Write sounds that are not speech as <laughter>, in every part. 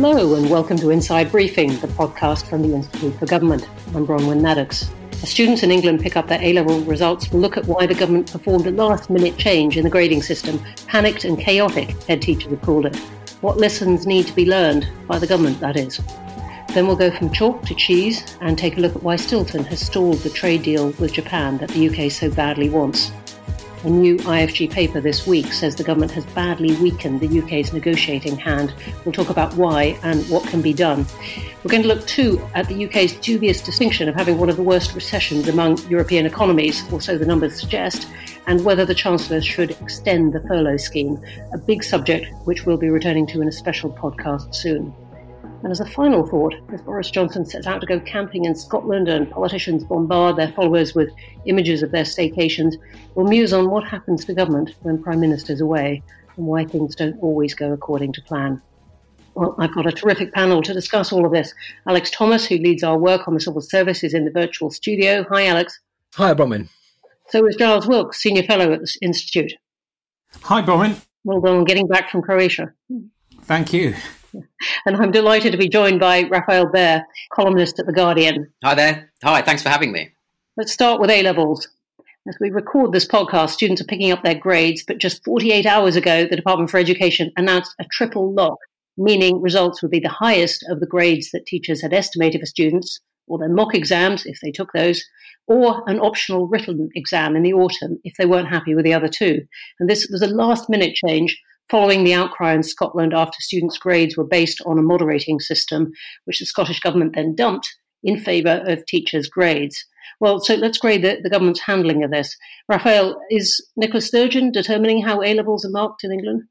Hello, and welcome to Inside Briefing, the podcast from the Institute for Government. I'm Bronwen Maddox. As students in England pick up their A level results, we'll look at why the government performed a last minute change in the grading system. Panicked and chaotic, head teachers have called it. What lessons need to be learned, by the government, that is. Then we'll go from chalk to cheese and take a look at why Stilton has stalled the trade deal with Japan that the UK so badly wants. A new IFG paper this week says the government has badly weakened the UK's negotiating hand. We'll talk about why and what can be done. We're going to look too at the UK's dubious distinction of having one of the worst recessions among European economies, or so the numbers suggest, and whether the Chancellor should extend the furlough scheme, a big subject which we'll be returning to in a special podcast soon. And as a final thought, as Boris Johnson sets out to go camping in Scotland and politicians bombard their followers with images of their staycations, we'll muse on what happens to government when Prime Minister's away and why things don't always go according to plan. Well, I've got a terrific panel to discuss all of this. Alex Thomas, who leads our work on the civil service, is in the virtual studio. Hi, Alex. Hi, Bronwen. So is Giles Wilkes, Senior Fellow at the Institute. Hi, Bronwen. Well done on getting back from Croatia. Thank you. And I'm delighted to be joined by Rafael Behr, columnist at The Guardian. Hi there. Hi, thanks for having me. Let's start with A levels. As we record this podcast, students are picking up their grades, but just 48 hours ago, the Department for Education announced a triple lock, meaning results would be the highest of the grades that teachers had estimated for students, or their mock exams, if they took those, or an optional written exam in the autumn if they weren't happy with the other two. And this was a last minute change following the outcry in Scotland after students' grades were based on a moderating system, which the Scottish Government then dumped in favour of teachers' grades. Well, so let's grade the, the government's handling of this. Rafael, is Nicola Sturgeon determining how A levels are marked in England?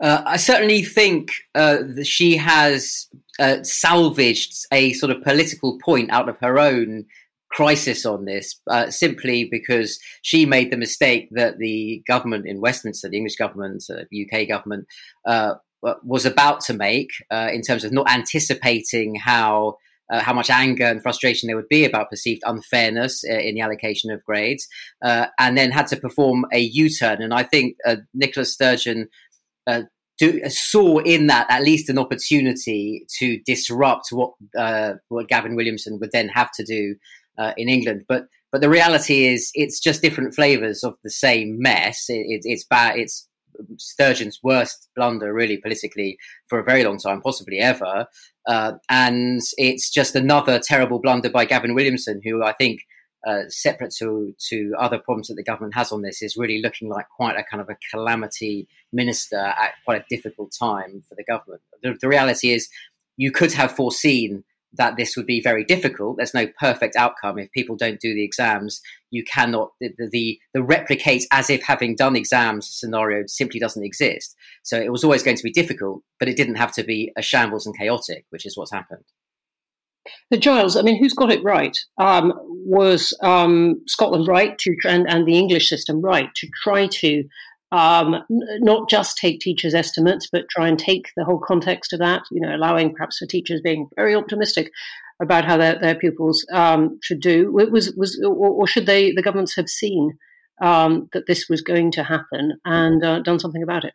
Uh, I certainly think uh, that she has uh, salvaged a sort of political point out of her own crisis on this uh, simply because she made the mistake that the government in Westminster, the English government, uh, UK government, uh, was about to make uh, in terms of not anticipating how. Uh, how much anger and frustration there would be about perceived unfairness uh, in the allocation of grades, and then had to perform a U-turn. And I think Nicola Sturgeon saw in that at least an opportunity to disrupt what uh, what Gavin Williamson would then have to do uh, in England. But but the reality is, it's just different flavors of the same mess. It, it, it's bad. It's Sturgeon's worst blunder, really, politically, for a very long time, possibly ever. Uh, and it's just another terrible blunder by Gavin Williamson, who I think, uh, separate to to other problems that the government has on this, is really looking like quite a kind of a calamity minister at quite a difficult time for the government. The, the reality is, you could have foreseen that this would be very difficult. There's no perfect outcome if people don't do the exams. You cannot the the, the replicate as if having done exams scenario simply doesn't exist. So it was always going to be difficult, but it didn't have to be a shambles and chaotic, which is what's happened. The Giles, I mean, who's got it right? Um, was um, Scotland right to and, and the English system right to try to um, not just take teachers' estimates, but try and take the whole context of that, you know, allowing perhaps for teachers being very optimistic about how their, their pupils um, should do. Was, was, or, or, should they, the governments have seen um, that this was going to happen and uh, done something about it?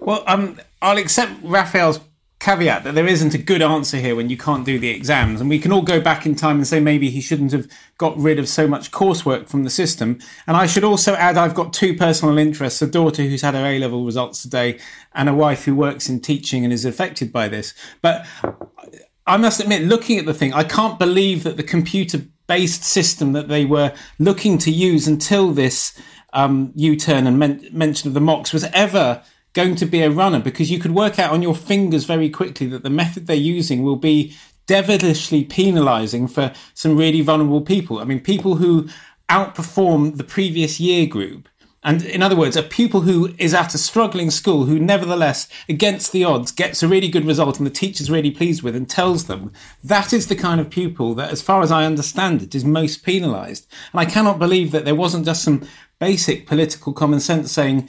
Well, um, I'll accept Rafael's caveat that there isn't a good answer here when you can't do the exams. And we can all go back in time and say maybe he shouldn't have got rid of so much coursework from the system. And I should also add I've got two personal interests a daughter who's had her A level results today, and a wife who works in teaching and is affected by this. But I must admit, looking at the thing, I can't believe that the computer based system that they were looking to use until this um, U turn and men- mention of the mocks was ever going to be a runner because you could work out on your fingers very quickly that the method they're using will be devilishly penalizing for some really vulnerable people. I mean, people who outperform the previous year group. And in other words, a pupil who is at a struggling school who, nevertheless, against the odds, gets a really good result and the teacher's really pleased with and tells them that is the kind of pupil that, as far as I understand it, is most penalised. And I cannot believe that there wasn't just some basic political common sense saying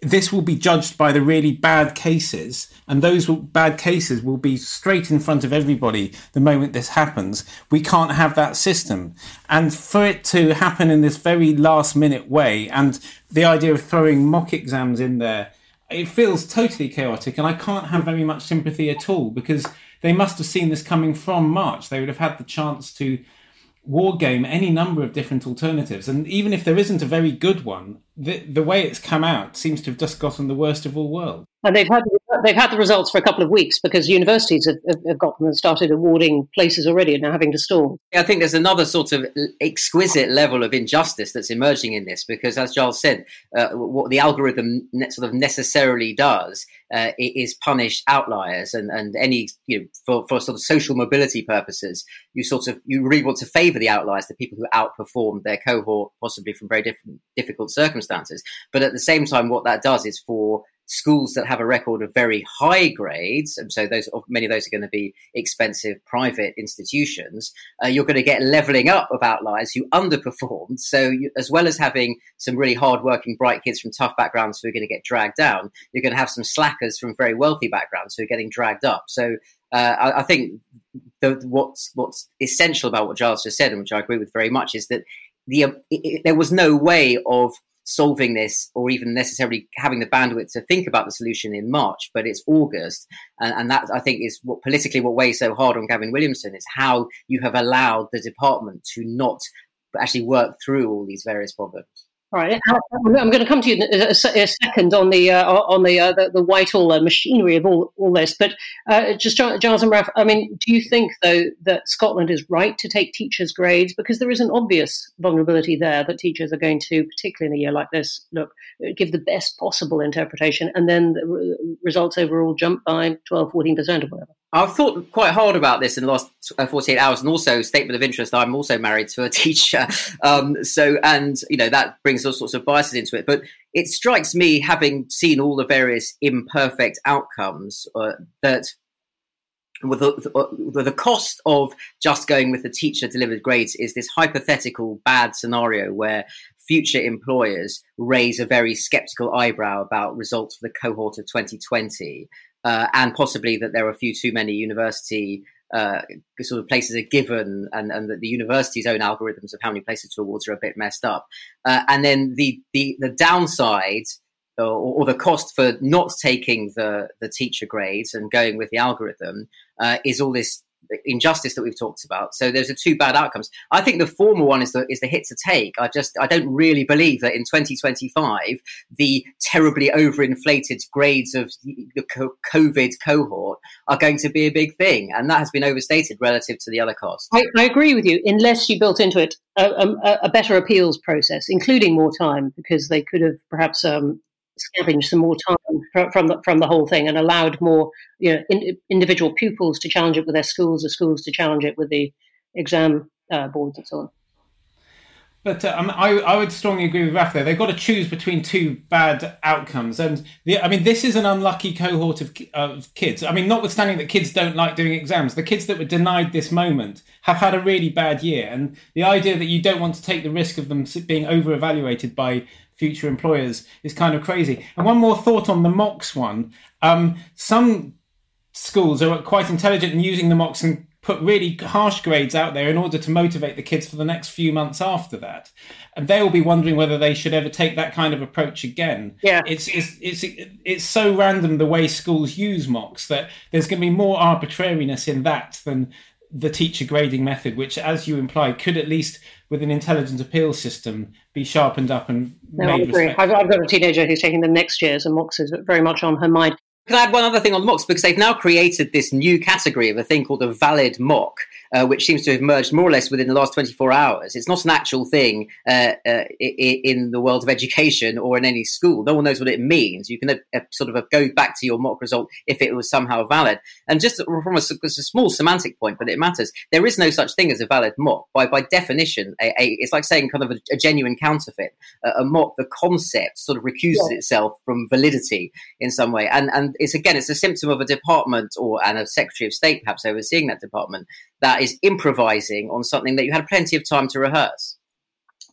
this will be judged by the really bad cases, and those bad cases will be straight in front of everybody the moment this happens. We can't have that system. And for it to happen in this very last minute way, and the idea of throwing mock exams in there, it feels totally chaotic, and I can't have very much sympathy at all because they must have seen this coming from March. They would have had the chance to war game any number of different alternatives. And even if there isn't a very good one, the, the way it's come out seems to have just gotten the worst of all worlds. And they've had they've had the results for a couple of weeks because universities have, have got them and started awarding places already and now having to stall. I think there's another sort of exquisite level of injustice that's emerging in this because, as Giles said, uh, what the algorithm sort of necessarily does uh, is punish outliers and, and any you know for, for sort of social mobility purposes. You sort of you really want to favour the outliers, the people who outperformed their cohort, possibly from very different difficult circumstances. But at the same time, what that does is for schools that have a record of very high grades, and so those many of those are going to be expensive private institutions, uh, you're going to get leveling up of outliers who underperformed. So you, as well as having some really hardworking, bright kids from tough backgrounds who are going to get dragged down, you're going to have some slackers from very wealthy backgrounds who are getting dragged up. So uh, I, I, think the, what's what's essential about what Giles just said, and which I agree with very much, is that the it, it, there was no way of solving this or even necessarily having the bandwidth to think about the solution in March, but it's August. And, and that, I think, is what politically what weighs so hard on Gavin Williamson is how you have allowed the department to not actually work through all these various problems. Right, I'm going to come to you in a, second on the uh, on the, uh, the, the Whitehall uh, machinery of all, all this, but uh, just Giles and Raf, I mean, do you think though that Scotland is right to take teachers' grades because there is an obvious vulnerability there that teachers are going to, particularly in a year like this, look give the best possible interpretation, and then the results overall jump by 12, 14 percent or whatever. I've thought quite hard about this in the last uh, 48 hours, and also statement of interest. I'm also married to a <laughs> teacher, um, so and you know that brings all sorts of biases into it. But it strikes me, having seen all the various imperfect outcomes, uh, that with the, uh, the cost of just going with the teacher delivered grades is this hypothetical bad scenario where future employers raise a very skeptical eyebrow about results for the cohort of 2020 uh, and possibly that there are a few too many university uh, sort of places are given, and, and that the university's own algorithms of how many places to awards are a bit messed up. Uh, and then the the, the downside. Or, or, the cost for not taking the, the teacher grades and going with the algorithm uh, is all this injustice that we've talked about. So there's a two bad outcomes. I think the former one is the is the hit to take. I just I don't really believe that in 2025 the terribly overinflated grades of the COVID cohort are going to be a big thing, and that has been overstated relative to the other costs. I, I agree with you, unless you built into it a, a, a, better appeals process, including more time, because they could have perhaps um, scavenged some more time from the, from the whole thing and allowed more you know in, individual pupils to challenge it with their schools, the schools to challenge it with the exam uh, boards and so on. But uh, um, I, I would strongly agree with Raf there. They've got to choose between two bad outcomes. And the, I mean, this is an unlucky cohort of, of kids. I mean, notwithstanding that kids don't like doing exams, the kids that were denied this moment have had a really bad year. And the idea that you don't want to take the risk of them being over evaluated by future employers is kind of crazy. And one more thought on the mocks one. Um, some schools are quite intelligent in using the mocks and put really harsh grades out there in order to motivate the kids for the next few months after that. And they will be wondering whether they should ever take that kind of approach again. Yeah. It's, it's, it's, it's so random the way schools use mocks that there's going to be more arbitrariness in that than the teacher grading method, which, as you imply, could at least with an intelligent appeal system be sharpened up and no, made I agree. I've, I've, got a teenager who's taking them next year's, and mocks is very much on her mind. Can I add one other thing on the mocks? Because they've now created this new category of a thing called a valid mock, uh, which seems to have emerged more or less within the last 24 hours. It's not an actual thing uh, uh, in the world of education or in any school. No one knows what it means. You can uh, uh, sort of uh, go back to your mock result if it was somehow valid. And just from a, a, small semantic point, but it matters, there is no such thing as a valid mock. By, by definition, a, a, it's like saying kind of a, a genuine counterfeit. a mock, the concept sort of recuses yeah. itself from validity in some way. And, and it's again, it's a symptom of a department or and a secretary of state perhaps overseeing that department that is improvising on something that you had plenty of time to rehearse.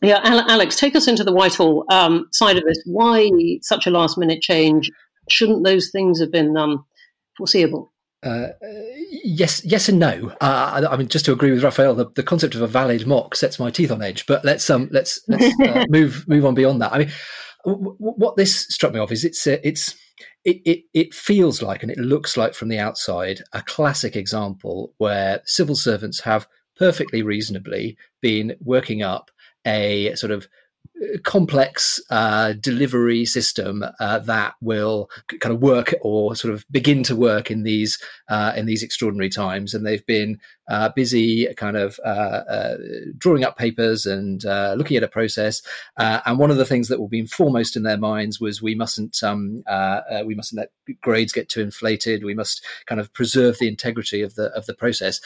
Yeah, Alex, take us into the Whitehall um, side of this. Why such a last minute change? Shouldn't those things have been um, foreseeable? Uh, yes, yes, and no. Uh, I mean, just to agree with Rafael, the, the, concept of a valid mock sets my teeth on edge. But let's um, let's let's uh, <laughs> move move on beyond that. I mean, w- w- what this struck me off is it's uh, it's it, it, it feels like and it looks like from the outside a classic example where civil servants have perfectly reasonably been working up a sort of complex uh, delivery system uh, that will kind of work or sort of begin to work in these uh, in these extraordinary times. And they've been uh, busy kind of uh, uh, drawing up papers and looking at a process. and one of the things that will be foremost in their minds was we mustn't um, we mustn't let grades get too inflated. We must kind of preserve the integrity of the of the process.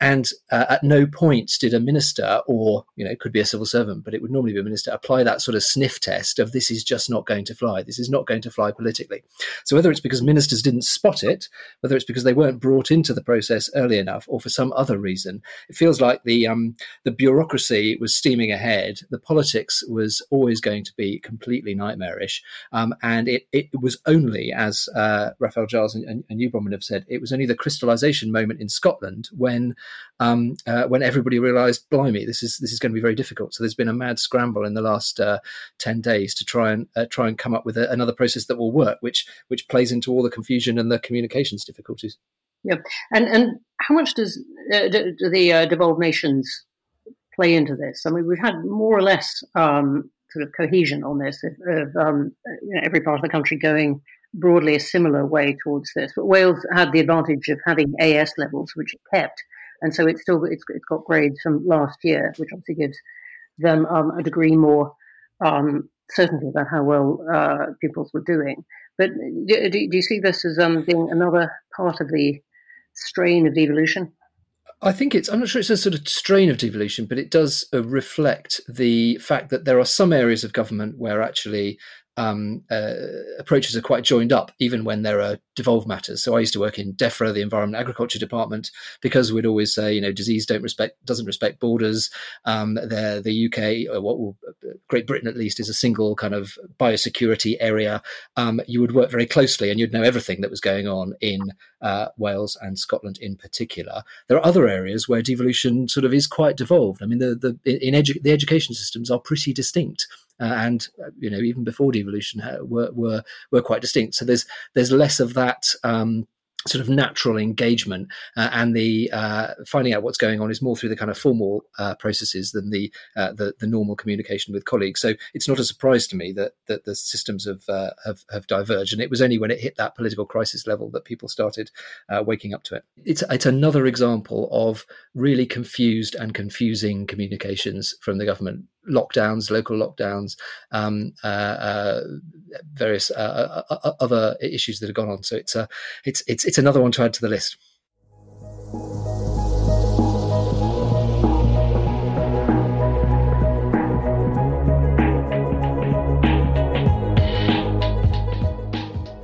And uh, at no point did a minister, or you know, it could be a civil servant, but it would normally be a minister, apply that sort of sniff test of this is just not going to fly. This is not going to fly politically. So whether it's because ministers didn't spot it, whether it's because they weren't brought into the process early enough, or for some other reason, it feels like the um, the bureaucracy was steaming ahead. The politics was always going to be completely nightmarish, um, and it it was only, as uh, Rafael Giles and, and, and you, Bronwen, have said, it was only the crystallization moment in Scotland when um, uh, when everybody realised, blimey, this is this is going to be very difficult. So there's been a mad scramble in the last uh, ten days to try and uh, try and come up with a, another process that will work, which which plays into all the confusion and the communications difficulties. Yeah, and and how much does uh, do, do the uh, devolved nations play into this? I mean, we've had more or less um, sort of cohesion on this of, um, you know, every part of the country going broadly a similar way towards this. But Wales had the advantage of having AS levels, which it kept, and so it's still it's, it's got grades from last year, which obviously gives them um, a degree more um, certainty about how well uh, pupils were doing. But do, do, you see this as um, being another part of the strain of devolution? I think it's, I'm not sure it's a sort of strain of devolution, but it does uh, reflect the fact that there are some areas of government where actually um, uh, approaches are quite joined up, even when there are devolved matters. So I used to work in DEFRA, the Environment Agriculture Department, because we'd always say, you know, disease don't respect doesn't respect borders. Um, the the UK, or what will, Great Britain at least, is a single kind of biosecurity area. Um, you would work very closely, and you'd know everything that was going on in uh, Wales and Scotland in particular. There are other areas where devolution sort of is quite devolved. I mean, the the in edu- the education systems are pretty distinct uh, and uh, you know even before devolution uh, were, were were quite distinct. So there's there's less of that. Um, sort of natural engagement uh, and the uh, finding out what's going on is more through the kind of formal uh, processes than the, the, the normal communication with colleagues. So it's not a surprise to me that that the systems have have, have diverged, and it was only when it hit that political crisis level that people started waking up to it. It's it's another example of really confused and confusing communications from the government lockdowns, local lockdowns, um, uh, uh, various uh, uh, uh, other issues that have gone on. So it's a, it's it's it's another one to add to the list.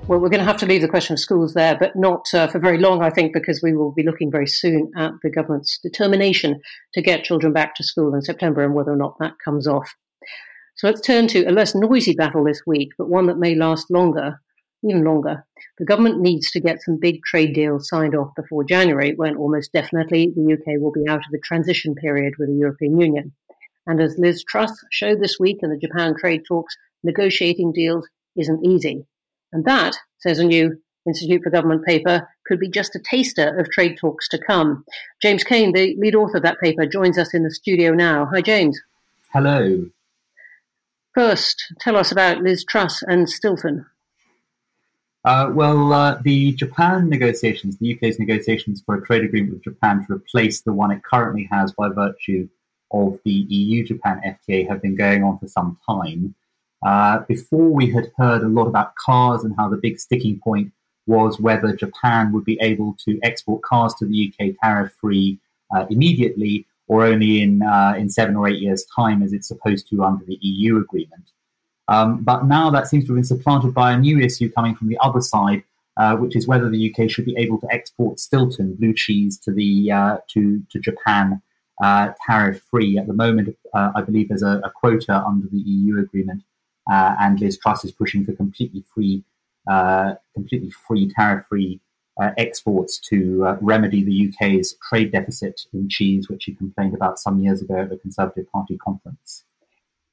Well, we're going to have to leave the question of schools there, but not uh, for very long, I think, because we will be looking very soon at the government's determination to get children back to school in September and whether or not that comes off. So let's turn to a less noisy battle this week, but one that may last longer, even longer. The government needs to get some big trade deals signed off before January, when almost definitely the UK will be out of the transition period with the European Union. And as Liz Truss showed this week in the Japan trade talks, negotiating deals isn't easy. And that, says a new Institute for Government paper, could be just a taster of trade talks to come. James Kane, the lead author of that paper, joins us in the studio now. Hi, James. Hello. First, tell us about Liz Truss and Stilton. Uh, well, uh, the Japan negotiations, the UK's negotiations for a trade agreement with Japan to replace the one it currently has by virtue of the EU Japan FTA, have been going on for some time. Uh, before we had heard a lot about cars and how the big sticking point was whether Japan would be able to export cars to the UK tariff free uh, immediately or only in uh, in seven or eight years' time, as it's supposed to under the EU agreement. Um, but now that seems to have been supplanted by a new issue coming from the other side, uh, which is whether the UK should be able to export Stilton blue cheese to the uh, to to Japan uh, tariff free. At the moment, I believe there's a, a quota under the EU agreement uh, and Liz Truss is pushing for completely free, uh, completely free tariff-free uh, exports to uh, remedy the UK's trade deficit in cheese, which she complained about some years ago at the Conservative Party conference.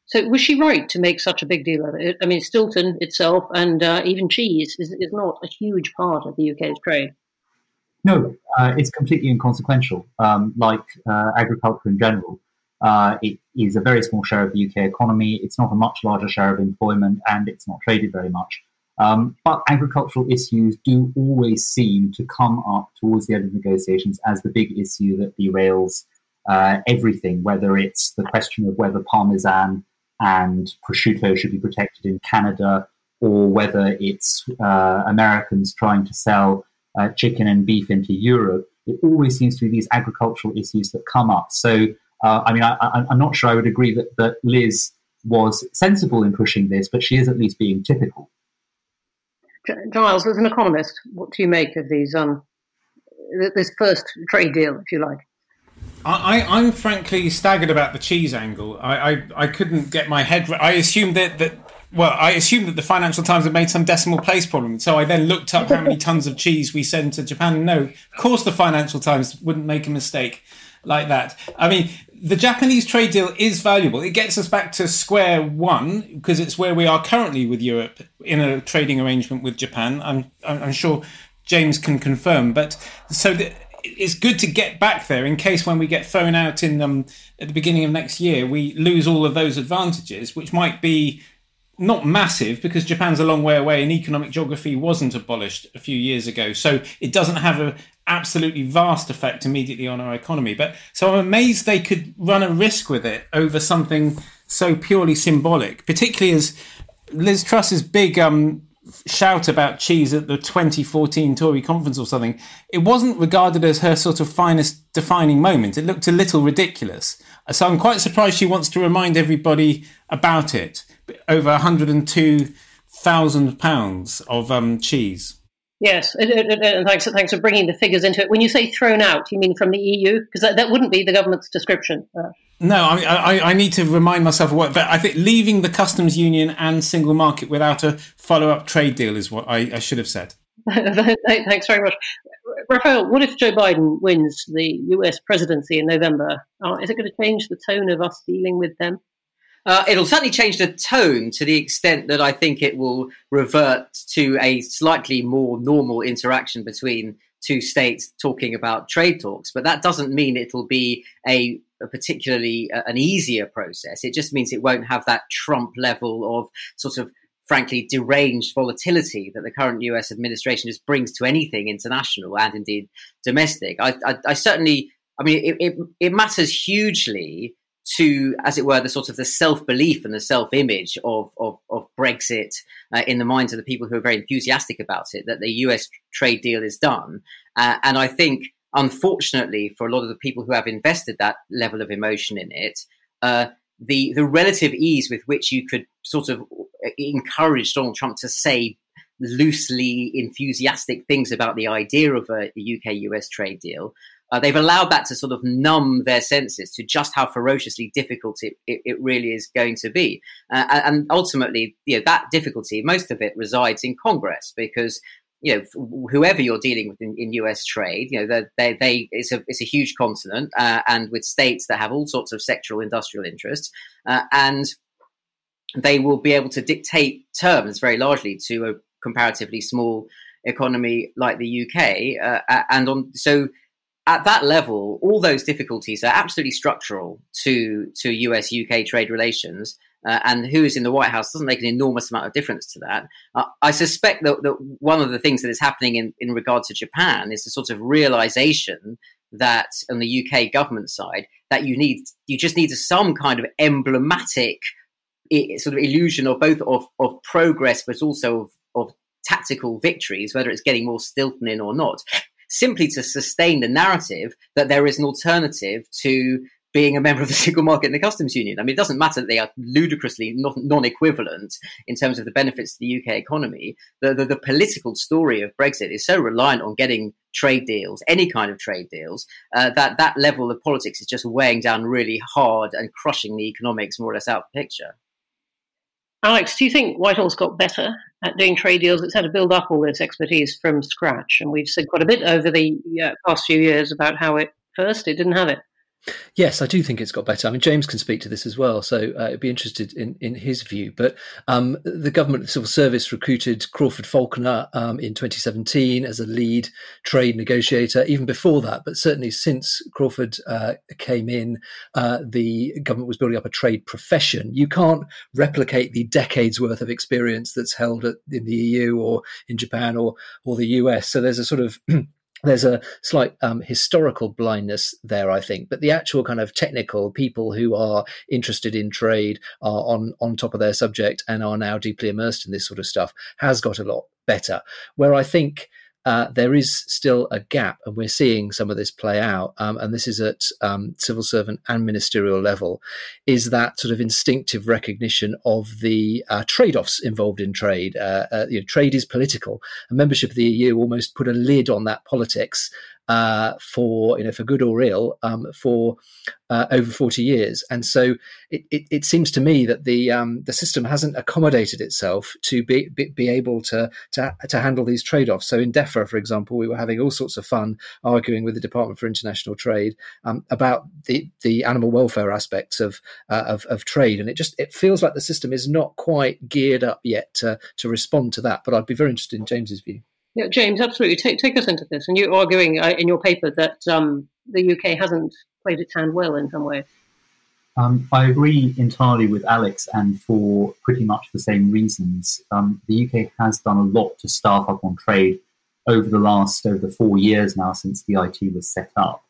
So was she right to make such a big deal of it? I mean, Stilton itself and uh, even cheese is, is not a huge part of the UK's trade. No, uh, it's completely inconsequential. Um, like uh, agriculture in general, uh, it is a very small share of the UK economy. It's not a much larger share of employment, and it's not traded very much. Um, but agricultural issues do always seem to come up towards the end of negotiations as the big issue that derails uh, everything, whether it's the question of whether parmesan and prosciutto should be protected in Canada, or whether it's uh, Americans trying to sell uh, chicken and beef into Europe. It always seems to be these agricultural issues that come up. So, uh, I mean, I, am not sure I would agree that, that Liz was sensible in pushing this, but she is at least being typical. Giles, as an economist, what do you make of these um, this first trade deal, if you like? I, am frankly staggered about the cheese angle. I, I, I couldn't get my head. I assumed that, that well, I assumed that the Financial Times had made some decimal place problem. So I then looked up how many <laughs> tons of cheese we send to Japan. No, of course the Financial Times wouldn't make a mistake like that. I mean, the Japanese trade deal is valuable. It gets us back to square one because it's where we are currently with Europe in a trading arrangement with Japan. I'm I'm sure James can confirm. But so the, it's good to get back there in case when we get thrown out in um, at the beginning of next year, we lose all of those advantages, which might be not massive because Japan's a long way away and economic geography wasn't abolished a few years ago. So it doesn't have an absolutely vast effect immediately on our economy. But so I'm amazed they could run a risk with it over something so purely symbolic, particularly as Liz Truss's big um, shout about cheese at the 2014 Tory conference or something, it wasn't regarded as her sort of finest defining moment. It looked a little ridiculous. So I'm quite surprised she wants to remind everybody about it. Over 102,000 pounds of um, cheese. Yes, and thanks, thanks for bringing the figures into it. When you say thrown out, you mean from the EU? Because that, that wouldn't be the government's description. Uh, no, I, I, I, need to remind myself of what, but I think leaving the customs union and single market without a follow up trade deal is what I, I should have said. <laughs> Thanks very much. Rafael, what if Joe Biden wins the US presidency in November? Uh, is it going to change the tone of us dealing with them? Uh, it'll certainly change the tone to the extent that I think it will revert to a slightly more normal interaction between two states talking about trade talks. But that doesn't mean it'll be a a particularly uh, an easier process. It just means it won't have that Trump level of sort of frankly deranged volatility that the current US administration just brings to anything international and indeed domestic. I, I, I certainly, I mean, it, it, it, matters hugely to, as it were, the sort of the self belief and the self image of, of, of Brexit uh, in the minds of the people who are very enthusiastic about it, that the US trade deal is done. Uh, and I think unfortunately, for a lot of the people who have invested that level of emotion in it, uh, the the relative ease with which you could sort of encourage Donald Trump to say loosely enthusiastic things about the idea of a, a UK US trade deal. Uh, they've allowed that to sort of numb their senses to just how ferociously difficult it, it, it really is going to be. Uh, and ultimately, you know, that difficulty, most of it resides in Congress because you know, whoever you're dealing with in, in US trade, you know, they, they, it's a, it's a huge continent, uh, and with states that have all sorts of sectoral industrial interests, uh, and they will be able to dictate terms very largely to a comparatively small economy like the UK, uh, and on so at that level, all those difficulties are absolutely structural to to US UK trade relations uh, and who is in the White House doesn't make an enormous amount of difference to that. Uh, I suspect that, that, one of the things that is happening in, in regard to Japan is the sort of realization that on the UK government side that you need you just need some kind of emblematic sort of illusion of both of, of progress but also of, of tactical victories, whether it's getting more Stilton in or not, simply to sustain the narrative that there is an alternative to being a member of the <laughs> single market and the customs union. I mean, it doesn't matter that they are ludicrously non equivalent in terms of the benefits to the UK economy. The, the, the, political story of Brexit is so reliant on getting trade deals, any kind of trade deals, uh, that that level of politics is just weighing down really hard and crushing the economics more or less out of the picture. Alex, do you think Whitehall's got better at doing trade deals? It's had to build up all this expertise from scratch, and we've said quite a bit over the uh, past few years about how it first it didn't have it. Yes, I do think it's got better. I mean, James can speak to this as well, so uh, I'd be interested in, in his view. But um, the government civil service recruited Crawford Falconer um, in 2017 as a lead trade negotiator. Even before that, but certainly since Crawford uh, came in, uh, the government was building up a trade profession. You can't replicate the decades worth of experience that's held at, in the EU or in Japan or or the US. So there's a sort of <clears throat> there's a slight um, historical blindness there, I think, but the actual kind of technical people who are interested in trade are on on top of their subject and are now deeply immersed in this sort of stuff has got a lot better. Where I think uh, there is still a gap, and we're seeing some of this play out. Um, and this is at um, civil servant and ministerial level. Is that sort of instinctive recognition of the uh, trade-offs involved in trade? Uh, uh you know, trade is political, and membership of the EU almost put a lid on that politics uh, for you know for good or ill um, for uh, over 40 years. And so it, it, it, seems to me that the um, the system hasn't accommodated itself to be, be, be able to, to to handle these trade-offs. So in DEFRA for example we were having all sorts of fun arguing with the Department for International Trade um, about the the animal welfare aspects of, uh, of of trade. And it just it feels like the system is not quite geared up yet to to respond to that. But I'd be very interested in James's view yeah, James, absolutely. Take, take us into this. And you're arguing uh, in your paper that um, the UK hasn't played its hand well in some way. Um, I agree entirely with Alex, and for pretty much the same reasons. Um, the UK has done a lot to staff up on trade over the last over four years now since DIT was set up.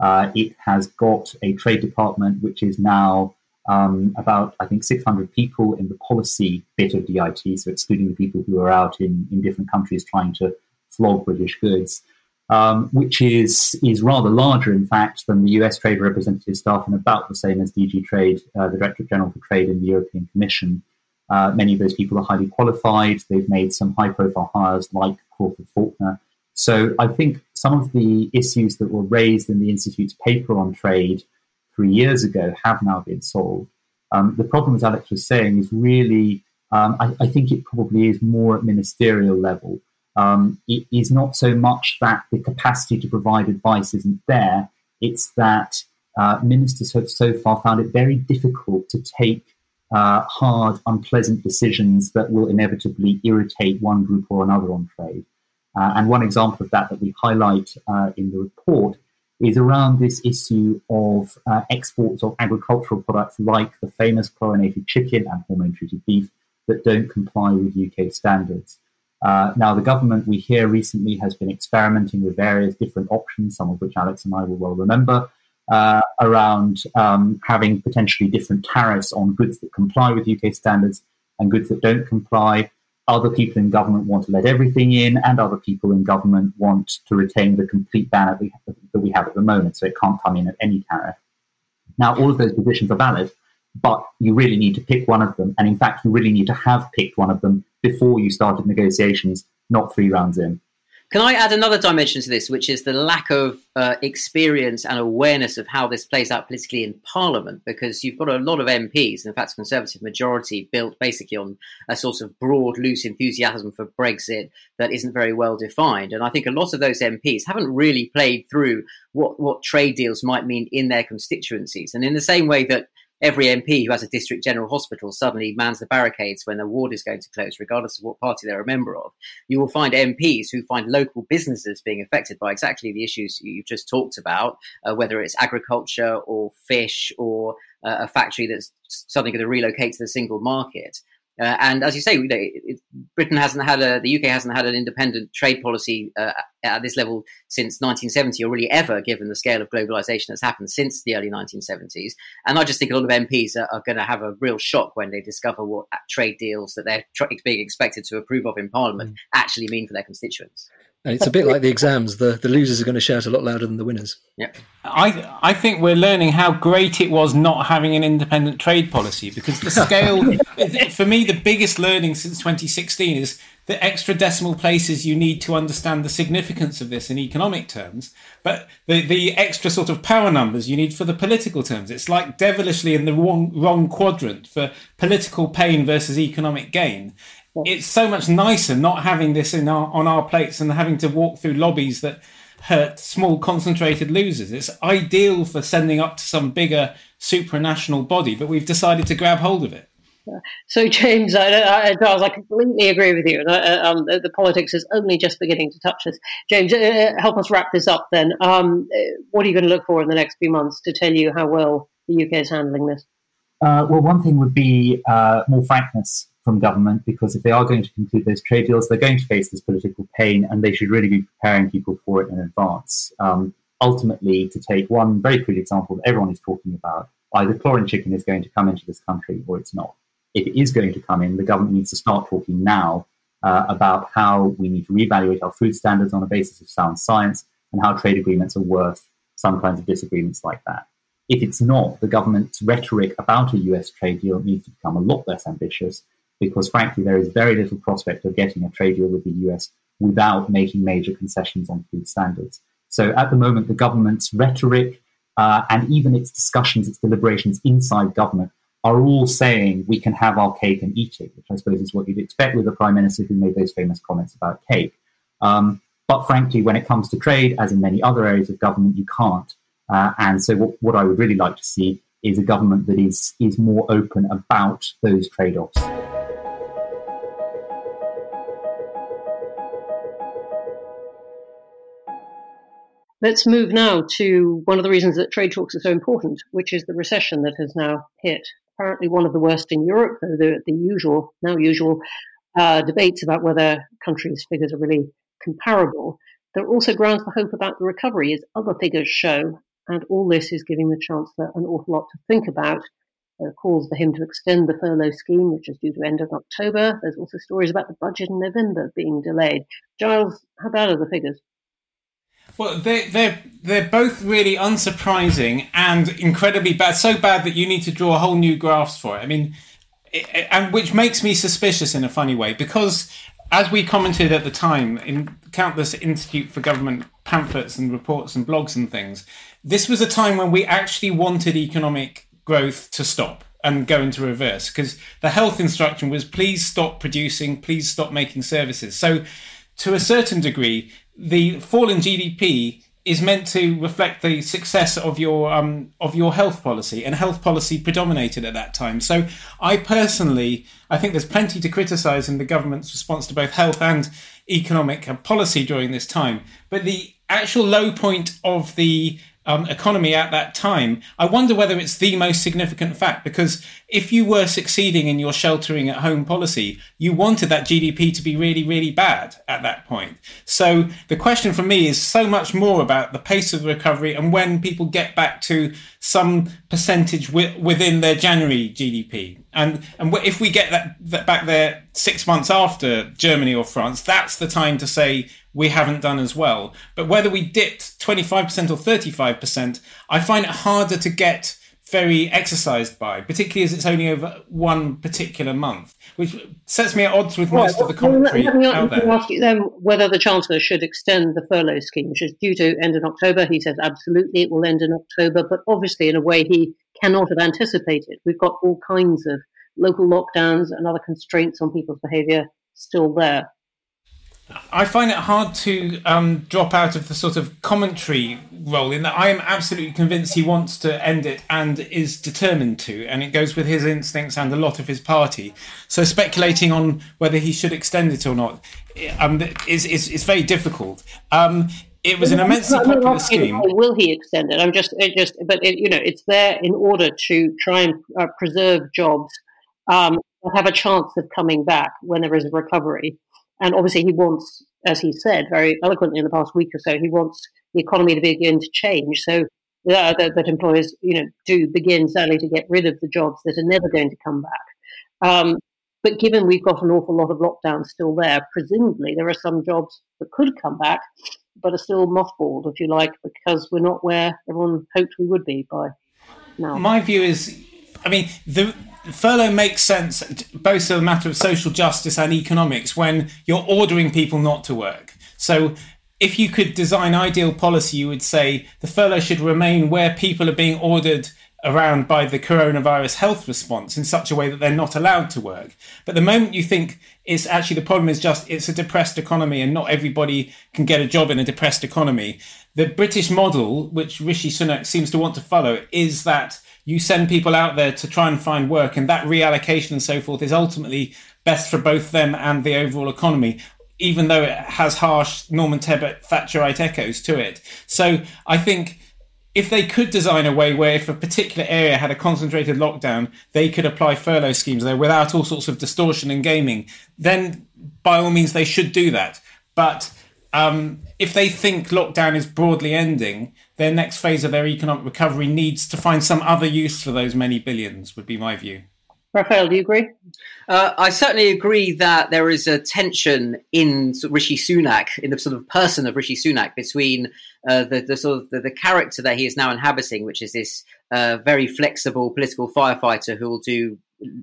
Uh, it has got a trade department which is now um, about, I think, 600 people in the policy bit of DIT, so excluding the people who are out in, in different countries trying to flog British goods, um, which is, is rather larger, in fact, than the US Trade Representative staff and about the same as DG Trade, uh, the Director General for Trade in the European Commission. Uh, many of those people are highly qualified. They've made some high profile hires like Crawford Falconer. So I think some of the issues that were raised in the Institute's paper on trade three years ago have now been solved. Um, the problem, as Alex was saying, is really, um, I, I, think it probably is more at ministerial level. Um, it is not so much that the capacity to provide advice isn't there, it's that uh, ministers have so far found it very difficult to take uh, hard, unpleasant decisions that will inevitably irritate one group or another on trade. Uh, and one example of that that we highlight uh, in the report is around this issue of uh, exports of agricultural products like the famous chlorinated chicken and hormone treated beef that don't comply with UK standards. Uh, now, the government we hear recently has been experimenting with various different options, some of which Alex and I will well remember, uh, around um, having potentially different tariffs on goods that comply with UK standards and goods that don't comply. Other people in government want to let everything in, and other people in government want to retain the complete ban that we, have at the moment, so it can't come in at any tariff. Now, all of those positions are valid, but you really need to pick one of them. And in fact, you really need to have picked one of them before you started negotiations, not three rounds in. Can I add another dimension to this, which is the lack of uh, experience and awareness of how this plays out politically in Parliament? Because you've got a lot of MPs, in fact, a Conservative majority built basically on a sort of broad, loose enthusiasm for Brexit that isn't very well defined. And I think a lot of those MPs haven't really played through what, what trade deals might mean in their constituencies. And in the same way that every MP who has a district general hospital suddenly mans the barricades when a ward is going to close, regardless of what party they're a member of. You will find MPs who find local businesses being affected by exactly the issues you've just talked about, uh, whether it's agriculture or fish or uh, a factory that's suddenly going to relocate to the single market. Uh, and as you say, you know, it, it, Britain hasn't had a, the UK hasn't had an independent trade policy uh, at this level since 1970, or really ever, given the scale of globalization that's happened since the early 1970s. And I just think a lot of MPs are, are going to have a real shock when they discover what trade deals that they're being expected to approve of in Parliament mm. actually mean for their constituents. And it's a bit like the exams. The, the losers are going to shout a lot louder than the winners. Yeah. I, I think we're learning how great it was not having an independent trade policy because the scale, <laughs> for me, the biggest learning since 2016 is the extra decimal places you need to understand the significance of this in economic terms, but the, the extra sort of power numbers you need for the political terms. It's like devilishly in the wrong, wrong quadrant for political pain versus economic gain it's so much nicer not having this in our on our plates and having to walk through lobbies that hurt small concentrated losers. It's ideal for sending up to some bigger supranational body, but we've decided to grab hold of it. So, James, I, I, Charles, I completely agree with you. Uh, um, the, the, politics is only just beginning to touch us. James, uh, uh help us wrap this up then. Um, uh, what are you going to look for in the next few months to tell you how well the UK is handling this? Uh, well, one thing would be uh, more frankness from government because if they are going to conclude those trade deals, they're going to face this political pain and they should really be preparing people for it in advance. Um, ultimately, to take one very crude example that everyone is talking about, either chlorine chicken is going to come into this country or it's not. If it is going to come in, the government needs to start talking now uh, about how we need to reevaluate our food standards on a basis of sound science and how trade agreements are worth some kinds of disagreements like that. If it's not, the government's rhetoric about a US trade deal needs to become a lot less ambitious because frankly, there is very little prospect of getting a trade deal with the US without making major concessions on food standards. So at the moment, the government's rhetoric uh, and even its discussions, its deliberations inside government are all saying we can have our cake and eat it, which I suppose is what you'd expect with a prime minister who made those famous comments about cake. Um, but frankly, when it comes to trade, as in many other areas of government, you can't. Uh, and so, what, what I would really like to see is a government that is is more open about those trade-offs. Let's move now to one of the reasons that trade talks are so important, which is the recession that has now hit. Apparently, one of the worst in Europe, the, the usual, now usual, uh, debates about whether countries' figures are really comparable. There are also grounds for hope about the recovery, as other figures show, and all this is giving the Chancellor an awful lot to think about. There are calls for him to extend the furlough scheme, which is due to end in October. There's also stories about the budget in November being delayed. Giles, how bad are the figures? Well, they, they're they're both really unsurprising and incredibly bad. So bad that you need to draw a whole new graphs for it. I mean, it, and which makes me suspicious in a funny way because, as we commented at the time in countless Institute for Government pamphlets and reports and blogs and things, this was a time when we actually wanted economic growth to stop and go into reverse because the health instruction was please stop producing, please stop making services. So, to a certain degree, the fall in GDP is meant to reflect the success of your um, of your health policy, and health policy predominated at that time. So, I personally, I think there's plenty to criticise in the government's response to both health and economic policy during this time. But the actual low point of the um, economy at that time, I wonder whether it's the most significant fact because if you were succeeding in your sheltering at home policy, you wanted that GDP to be really, really bad at that point. So the question for me is so much more about the pace of the recovery and when people get back to some percentage wi- within their January GDP. And, and if we get that, that back there six months after Germany or France, that's the time to say we haven't done as well. But whether we dipped 25% or 35%, I find it harder to get very exercised by, particularly as it's only over one particular month, which sets me at odds with most of the commentary well, let, out there. ask you then whether the Chancellor should extend the furlough scheme, which is due to end in October. He says absolutely it will end in October, but obviously in a way he cannot have anticipated. We've got all kinds of local lockdowns and other constraints on people's behaviour still there. I find it hard to um, drop out of the sort of commentary role in that I am absolutely convinced he wants to end it and is determined to, and it goes with his instincts and a lot of his party. So speculating on whether he should extend it or not um, is, is, is very difficult. Um, it was an immensely popular scheme. Will he extend it? I'm just, it just, but it, you know, it's there in order to try and uh, preserve jobs um, have a chance of coming back when there is a recovery. And obviously, he wants, as he said very eloquently in the past week or so, he wants the economy to begin to change. So uh, that, that, employers, you know, do begin sadly to get rid of the jobs that are never going to come back. Um, but given we've got an awful lot of lockdowns still there, presumably there are some jobs that could come back, but are still mothballed, if you like, because we're not where everyone hoped we would be by now. My view is, I mean, the furlough makes sense both as a matter of social justice and economics when you're ordering people not to work. So if you could design ideal policy, you would say the furlough should remain where people are being ordered around by the coronavirus health response in such a way that they're not allowed to work. But the moment you think it's actually the problem is just it's a depressed economy and not everybody can get a job in a depressed economy. The British model, which Rishi Sunak seems to want to follow, is that you send people out there to try and find work, and that reallocation and so forth is ultimately best for both them and the overall economy even though it has harsh Norman Tebbit Thatcherite echoes to it. So I think if they could design a way where if a particular area had a concentrated lockdown, they could apply furlough schemes there without all sorts of distortion and gaming, then by all means they should do that. But um, if they think lockdown is broadly ending, their next phase of their economic recovery needs to find some other use for those many billions, would be my view. Rafael, do you agree? Uh, I certainly agree that there is a tension in Rishi Sunak, in the sort of person of Rishi Sunak, between uh, the, the, sort of the, the, character that he is now inhabiting, which is this uh, very flexible political firefighter who will do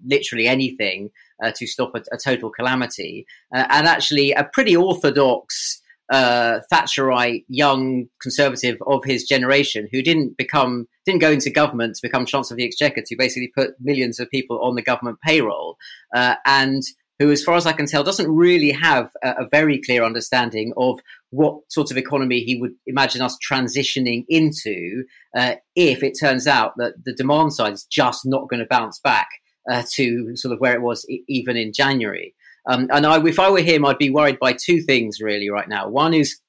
literally anything uh, to stop a, a total calamity, uh, and actually a pretty orthodox uh, Thatcherite young conservative of his generation who didn't become didn't go into government to become Chancellor of the Exchequer to basically put millions of people on the government payroll uh, and who, as far as I can tell, doesn't really have a, a, very clear understanding of what sort of economy he would imagine us transitioning into uh, if it turns out that the demand side is just not going to bounce back uh, to sort of where it was even in January. Um, and I, if I were him, I'd be worried by two things really right now. One is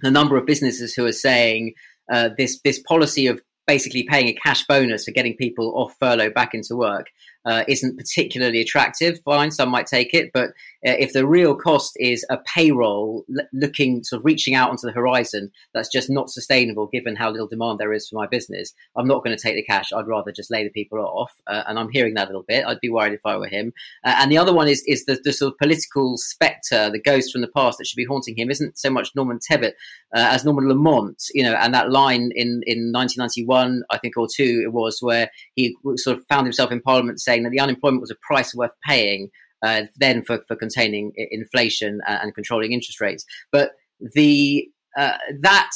the number of businesses who are saying uh, this this policy of basically paying a cash bonus for getting people off furlough back into work uh, isn't particularly attractive. Fine, some might take it, but uh, if the real cost is a payroll l- looking, sort of reaching out onto the horizon, that's just not sustainable given how little demand there is for my business. I'm not going to take the cash. I'd rather just lay the people off. Uh, and I'm hearing that a little bit. I'd be worried if I were him. Uh, and the other one is is the, the, sort of political spectre, the ghost from the past that should be haunting him, isn't so much Norman Tebbit uh, as Norman Lamont. You know, and that line in in 1991, I think, or two, it was where he sort of found himself in Parliament saying that the unemployment was a price worth paying uh, then for, for containing inflation and, and controlling interest rates. But the uh, that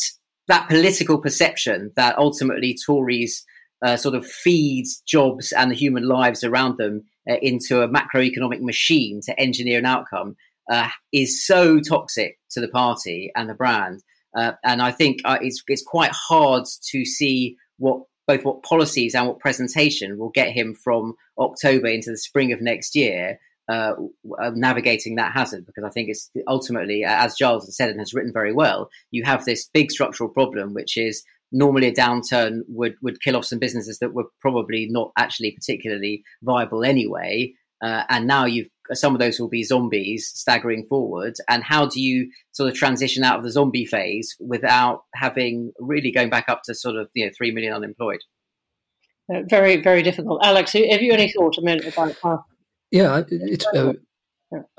that political perception that ultimately Tories uh, sort of feeds jobs and the human lives around them uh, into a macroeconomic machine to engineer an outcome uh, is so toxic to the party and the brand. Uh, and I think it's it's quite hard to see what both what policies and what presentation will get him from October into the spring of next year. Uh, navigating that hazard because I think it's ultimately, as Giles has said and has written very well, you have this big structural problem, which is normally a downturn would would kill off some businesses that were probably not actually particularly viable anyway, uh, and now you've some of those will be zombies staggering forward. And how do you sort of transition out of the zombie phase without having really going back up to sort of you know three million unemployed? Uh, very very difficult. Alex, have you any thought a minute about how? Yeah, it's. Uh,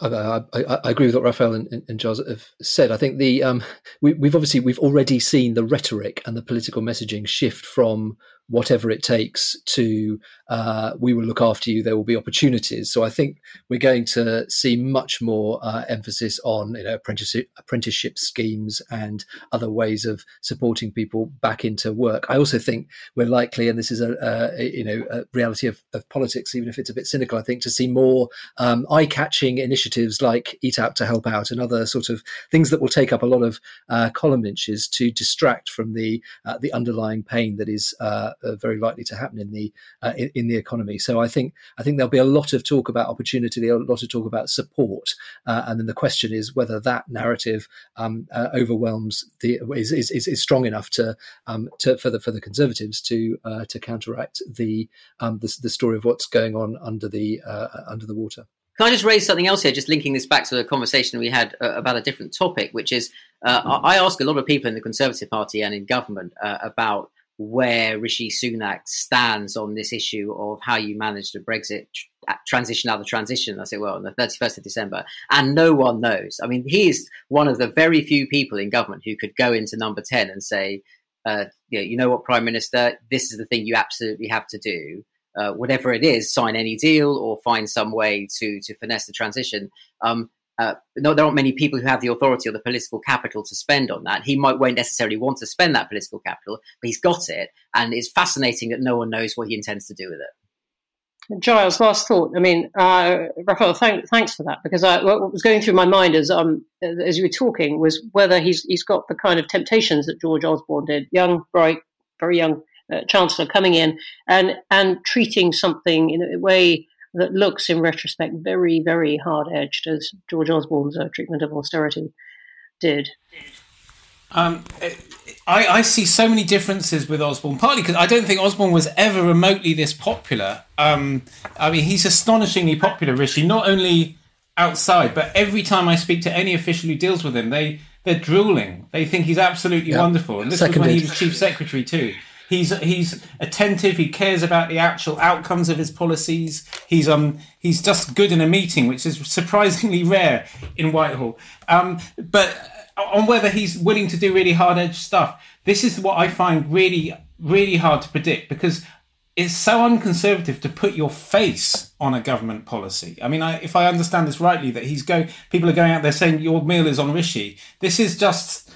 I, I, I, agree with what Rafael and, and Giles have said. I think the um, we, have obviously we've already seen the rhetoric and the political messaging shift from whatever it takes to uh, we will look after you there will be opportunities. So i think we're going to see much more uh, emphasis on you know apprenticeship, apprenticeship schemes and other ways of supporting people back into work. I also think we're likely and this is a, a you know a reality of, of, politics even if it's a bit cynical i think to see more um, eye-catching initiatives like eat out to help out and other sort of things that will take up a lot of uh, column inches to distract from the uh, the underlying pain that is uh, uh, very likely to happen in the uh, in, in, the economy. So I think I think there'll be a lot of talk about opportunity, a lot of talk about support, uh, and then the question is whether that narrative um, uh, overwhelms the is, is, is strong enough to um, to for the for the Conservatives to uh, to counteract the, um, the, the story of what's going on under the uh, under the water. Can I just raise something else here, just linking this back to the conversation we had uh, about a different topic, which is uh, mm. I ask a lot of people in the Conservative Party and in government uh, about where Rishi Sunak stands on this issue of how you manage the Brexit transition out of transition, as it were, on the 31st of December. And no one knows. I mean, he is one of the very few people in government who could go into number 10 and say, uh, you, know, you know what, Prime Minister, this is the thing you absolutely have to do. Uh, whatever it is, sign any deal or find some way to to finesse the transition. Um, uh, no, there aren't many people who have the authority or the political capital to spend on that. He might won't necessarily want to spend that political capital, but he's got it, and it's fascinating that no one knows what he intends to do with it. Giles, last thought. I mean, uh, Rafael, thank, thanks for that because I, what was going through my mind as um as you were talking was whether he's he's got the kind of temptations that George Osborne did, young, bright, very young uh, chancellor coming in and and treating something in a way that looks, in retrospect, very, very hard edged, as George Osborne's uh, treatment of austerity did. Um, I, I, see so many differences with Osborne, partly because I don't think Osborne was ever remotely this popular. Um, I mean, he's astonishingly popular, Rishi, not only outside, but every time I speak to any official who deals with him, they, they're drooling. They think he's absolutely yep. wonderful. And this Seconded. was when he was chief secretary, too. He's he's attentive. He cares about the actual outcomes of his policies. He's um he's just good in a meeting, which is surprisingly <laughs> rare in Whitehall. Um, but on whether he's willing to do really hard edge stuff, this is what I find really really hard to predict because it's so unconservative to put your face on a government policy. I mean, I, if I understand this rightly, that he's going, people are going out there saying your meal is on Rishi. This is just,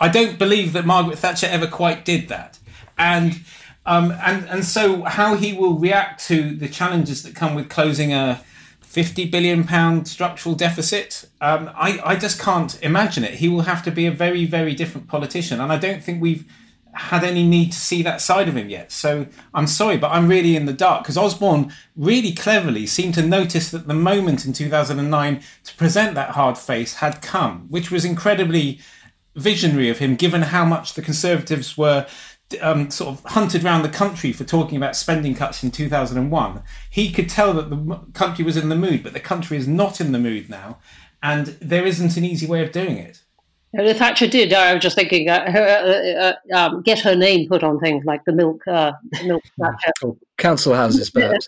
I don't believe that Margaret Thatcher ever quite did that and um, and and so how he will react to the challenges that come with closing a 50 billion pound structural deficit um, I, I just can't imagine it. He will have to be a very very different politician. And i don't think we've had any need to see that side of him yet. So i'm sorry but i'm really in the dark because osborne really cleverly seemed to notice that the moment in 2009 to present that hard face had come which was incredibly visionary of him given how much the conservatives were um, sort of hunted around the country for talking about spending cuts in 2001. He could tell that the country was in the mood, but the country is not in the mood now, and there isn't an easy way of doing it. The Thatcher did. I was just thinking, uh, her, uh, uh, um, get her name put on things like the milk, uh, milk Thatcher. council houses, but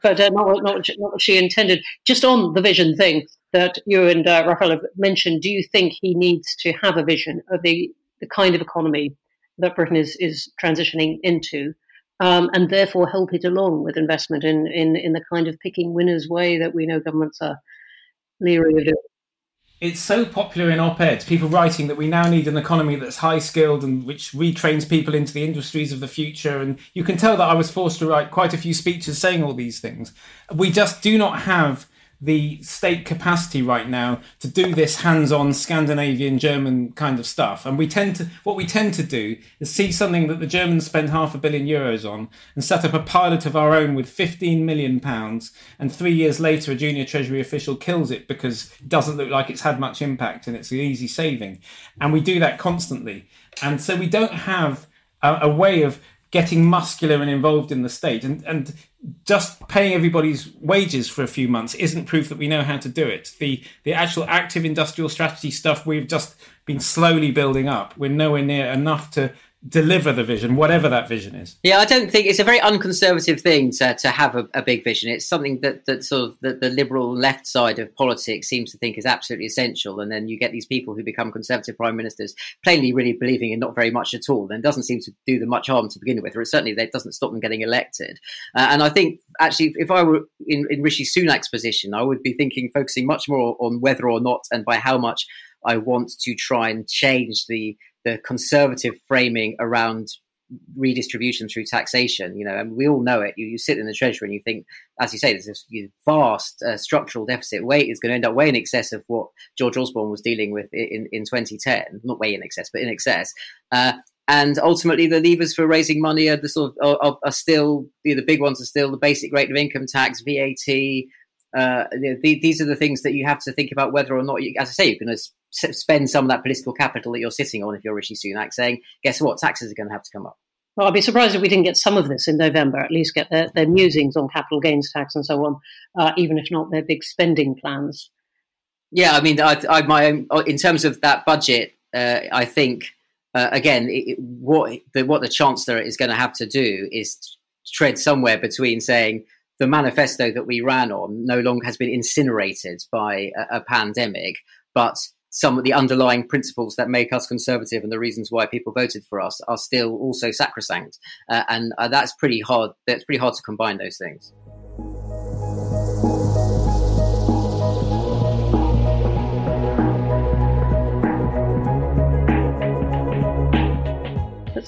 but uh, not, not, not what she intended. Just on the vision thing that you and uh, Rafael have mentioned, do you think he needs to have a vision of the the kind of economy that Britain is is transitioning into, um, and therefore help it along with investment in, in in the kind of picking winners way that we know governments are leery of doing. It's so popular in op-eds, people writing that we now need an economy that's high skilled and which retrains people into the industries of the future. And you can tell that I was forced to write quite a few speeches saying all these things. We just do not have the state capacity right now to do this hands-on Scandinavian German kind of stuff. And we tend to what we tend to do is see something that the Germans spend half a billion euros on and set up a pilot of our own with 15 million pounds and 3 years later a junior treasury official kills it because it doesn't look like it's had much impact and it's an easy saving. And we do that constantly. And so we don't have a, a way of getting muscular and involved in the state. And, and just paying everybody's wages for a few months isn't proof that we know how to do it. The, the actual active industrial strategy stuff we've just been slowly building up. We're nowhere near enough to deliver the vision, whatever that vision is. Yeah, I don't think it's a very unconservative thing to, to have a, a big vision. It's something that, that sort of the, the, liberal left side of politics seems to think is absolutely essential. And then you get these people who become conservative prime ministers plainly really believing in not very much at all. And doesn't seem to do them much harm to begin with, or it certainly that doesn't stop them getting elected. Uh, and I think actually, if I were in, in Rishi Sunak's position, I would be thinking, focusing much more on whether or not and by how much I want to try and change the the conservative framing around redistribution through taxation. You know, and we all know it. You, you sit in the treasury and you think, as you say, there's this vast uh, structural deficit. Way is going to end up way in excess of what George Osborne was dealing with in, in 2010. Not way in excess, but in excess. Uh, and ultimately, the levers for raising money are the sort of are, are still the big ones are still the basic rate of income tax, VAT. Uh, the, these are the things that you have to think about whether or not, you, as I say, you're going to spend some of that political capital that you're sitting on if you're Rishi Sunak, saying, guess what, taxes are going to have to come up. Well, I'd be surprised if we didn't get some of this in November, at least get their, their musings on capital gains tax and so on, uh, even if not their big spending plans. Yeah, I mean, I, I, my own, uh, in terms of that budget, uh, I think, uh, again, it, what, the, what the Chancellor is going to have to do is tread somewhere between saying, the manifesto that we ran on no longer has been incinerated by a, a pandemic, but some of the underlying principles that make us conservative and the reasons why people voted for us are still also sacrosanct. Uh, and uh, that's pretty hard. That's pretty hard to combine those things.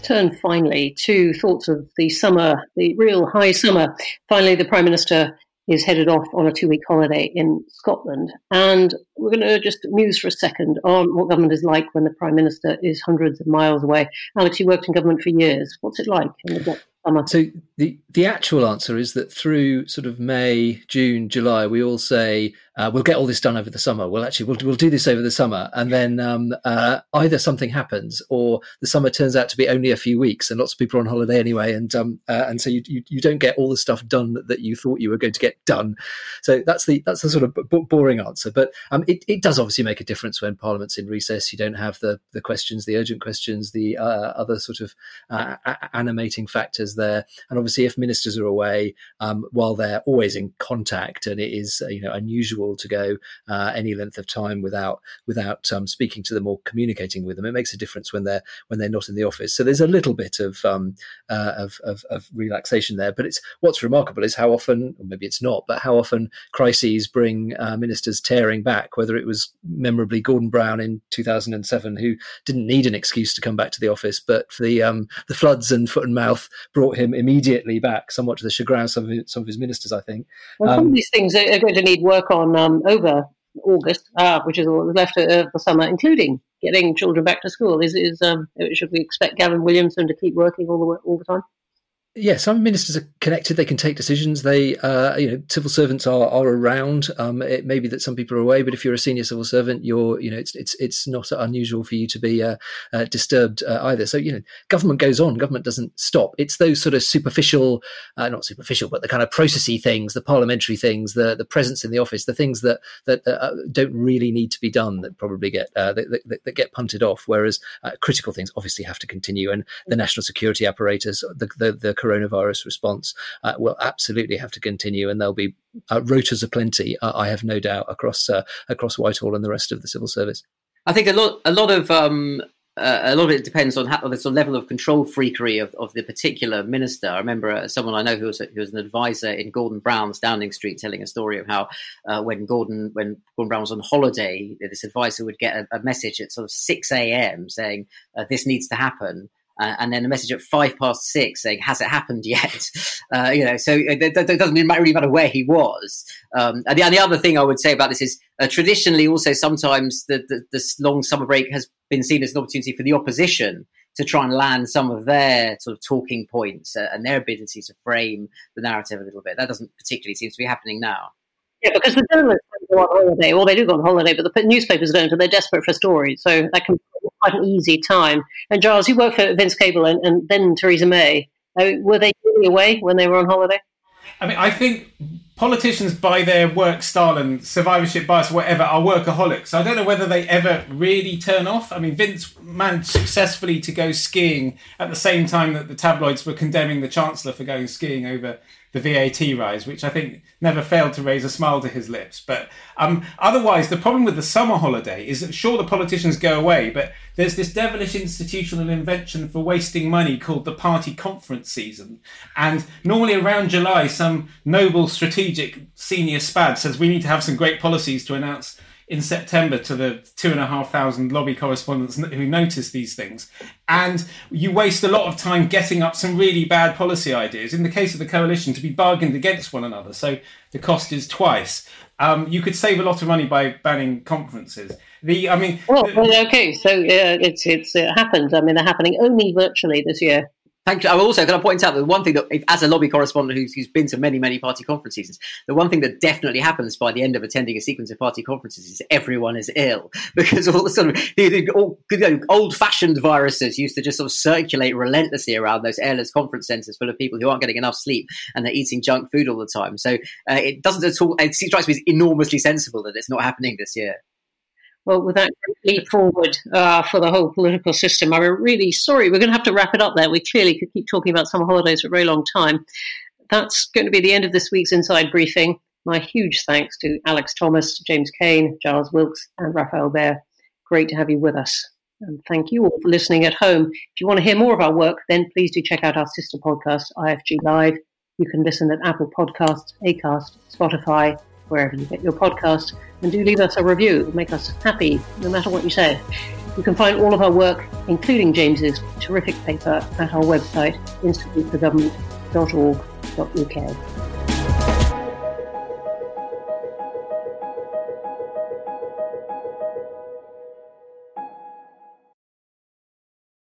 Turn finally to thoughts of the summer, the real high summer. Finally, the Prime Minister is headed off on a two week holiday in Scotland. And we're going to just muse for a second on what government is like when the Prime Minister is hundreds of miles away. Alex, you worked in government for years. What's it like in the? So the, the actual answer is that through sort of May, June, July, we all say uh, we'll get all this done over the summer. We'll actually we'll, we'll do this over the summer, and then um, uh, either something happens or the summer turns out to be only a few weeks, and lots of people are on holiday anyway, and um, uh, and so you, you, you don't get all the stuff done that, you thought you were going to get done. So that's the that's the sort of b- boring answer, but um, it, it does obviously make a difference when Parliament's in recess. You don't have the the questions, the urgent questions, the uh, other sort of uh, animating factors there, and obviously if ministers are away, um, while they're always in contact, and it is uh, you know unusual to go uh, any length of time without without um, speaking to them or communicating with them. It makes a difference when they're when they're not in the office. So there's a little bit of um, uh, of, of, of, relaxation there. But it's what's remarkable is how often, or maybe it's not, but how often crises bring uh, ministers tearing back. Whether it was memorably Gordon Brown in 2007, who didn't need an excuse to come back to the office, but the um, the floods and foot and mouth brought him immediately back, somewhat to the chagrin of some of his, some of his ministers, I think. Well, some of um, these things are going to need work on um, over August, uh, which is all left uh, the summer, including getting children back to school. Is is um, should we expect Gavin Williamson to keep working all the all the time? Yeah, some ministers are connected. They can take decisions. They, uh, you know, civil servants are, are around. Um, it may be that some people are away, but if you're a senior civil servant, you're, you know, it's it's it's not unusual for you to be uh, uh, disturbed uh, either. So you know, government goes on. Government doesn't stop. It's those sort of superficial, uh, not superficial, but the kind of processy things, the parliamentary things, the the presence in the office, the things that that uh, don't really need to be done that probably get that, that, that, get punted off. Whereas critical things obviously have to continue, and the national security apparatus, the the, the coronavirus response uh, will absolutely have to continue, and there'll be uh, rotas aplenty. Uh, I have no doubt across uh, across Whitehall and the rest of the civil service. I think a lot a lot of um, uh, a lot of it depends on how, the sort of level of control freakery of, of the particular minister. I remember uh, someone I know who was, who was an advisor in Gordon Brown's Downing Street telling a story of how uh, when Gordon when Gordon Brown was on holiday, this advisor would get a, a message at sort of six a.m. saying uh, this needs to happen, uh, and then a message at five past six saying, "Has it happened yet?" <laughs> Uh, you know, so it, it, doesn't really matter where he was. Um, and, the, and, the, other thing I would say about this is, uh, traditionally, also sometimes the, the, this long summer break has been seen as an opportunity for the opposition to try and land some of their sort of talking points uh, and their ability to frame the narrative a little bit. That doesn't particularly seem to be happening now. Yeah, because the journalists go on holiday. Well, they do go on holiday, but the newspapers don't, and they're desperate for stories. So that can be quite an easy time. And Giles, you worked for Vince Cable and, and then Theresa May. Uh, were they really away when they were on holiday? I mean, I think politicians, by their work style and survivorship bias, whatever, are workaholics. I don't know whether they ever really turn off. I mean, Vince managed successfully to go skiing at the same time that the tabloids were condemning the Chancellor for going skiing over the VAT rise, which I think never failed to raise a smile to his lips. But um, otherwise, the problem with the summer holiday is that sure the politicians go away, but there's this devilish institutional invention for wasting money called the party conference season. And normally around July, some noble strategic senior spad says we need to have some great policies to announce in September to the two and a half thousand lobby correspondents who notice these things. And you waste a lot of time getting up some really bad policy ideas. In the case of the coalition, to be bargained against one another. So the cost is twice. Um, you could save a lot of money by banning conferences. The, I mean, well, the, okay, so uh, it's it's it happened. I mean, they're happening only virtually this year. Thank you. I also can I point out that one thing that, if, as a lobby correspondent who's, who's been to many, many party conferences, the one thing that definitely happens by the end of attending a sequence of party conferences is everyone is ill <laughs> because all the sort of the, the, you know, old-fashioned viruses used to just sort of circulate relentlessly around those airless conference centres full of people who aren't getting enough sleep and they're eating junk food all the time. So uh, it doesn't at all. It strikes me as enormously sensible that it's not happening this year well, with that leap forward uh, for the whole political system, I'm really sorry. We're going to have to wrap it up there. We clearly could keep talking about summer holidays for a very long time. That's going to be the end of this week's Inside Briefing. My huge thanks to Alex Thomas, James Kane, Giles Wilkes, and Rafael Behr. Great to have you with us. And thank you all for listening at home. If you want to hear more of our work, then please do check out our sister podcast, IFG Live. You can listen at Apple Podcasts, Acast, Spotify, wherever you get your podcast. And do leave us a review. It'll make us happy no matter what you say. You can find all of our work, including James's terrific paper, at our website, instituteforgovernment.org.uk.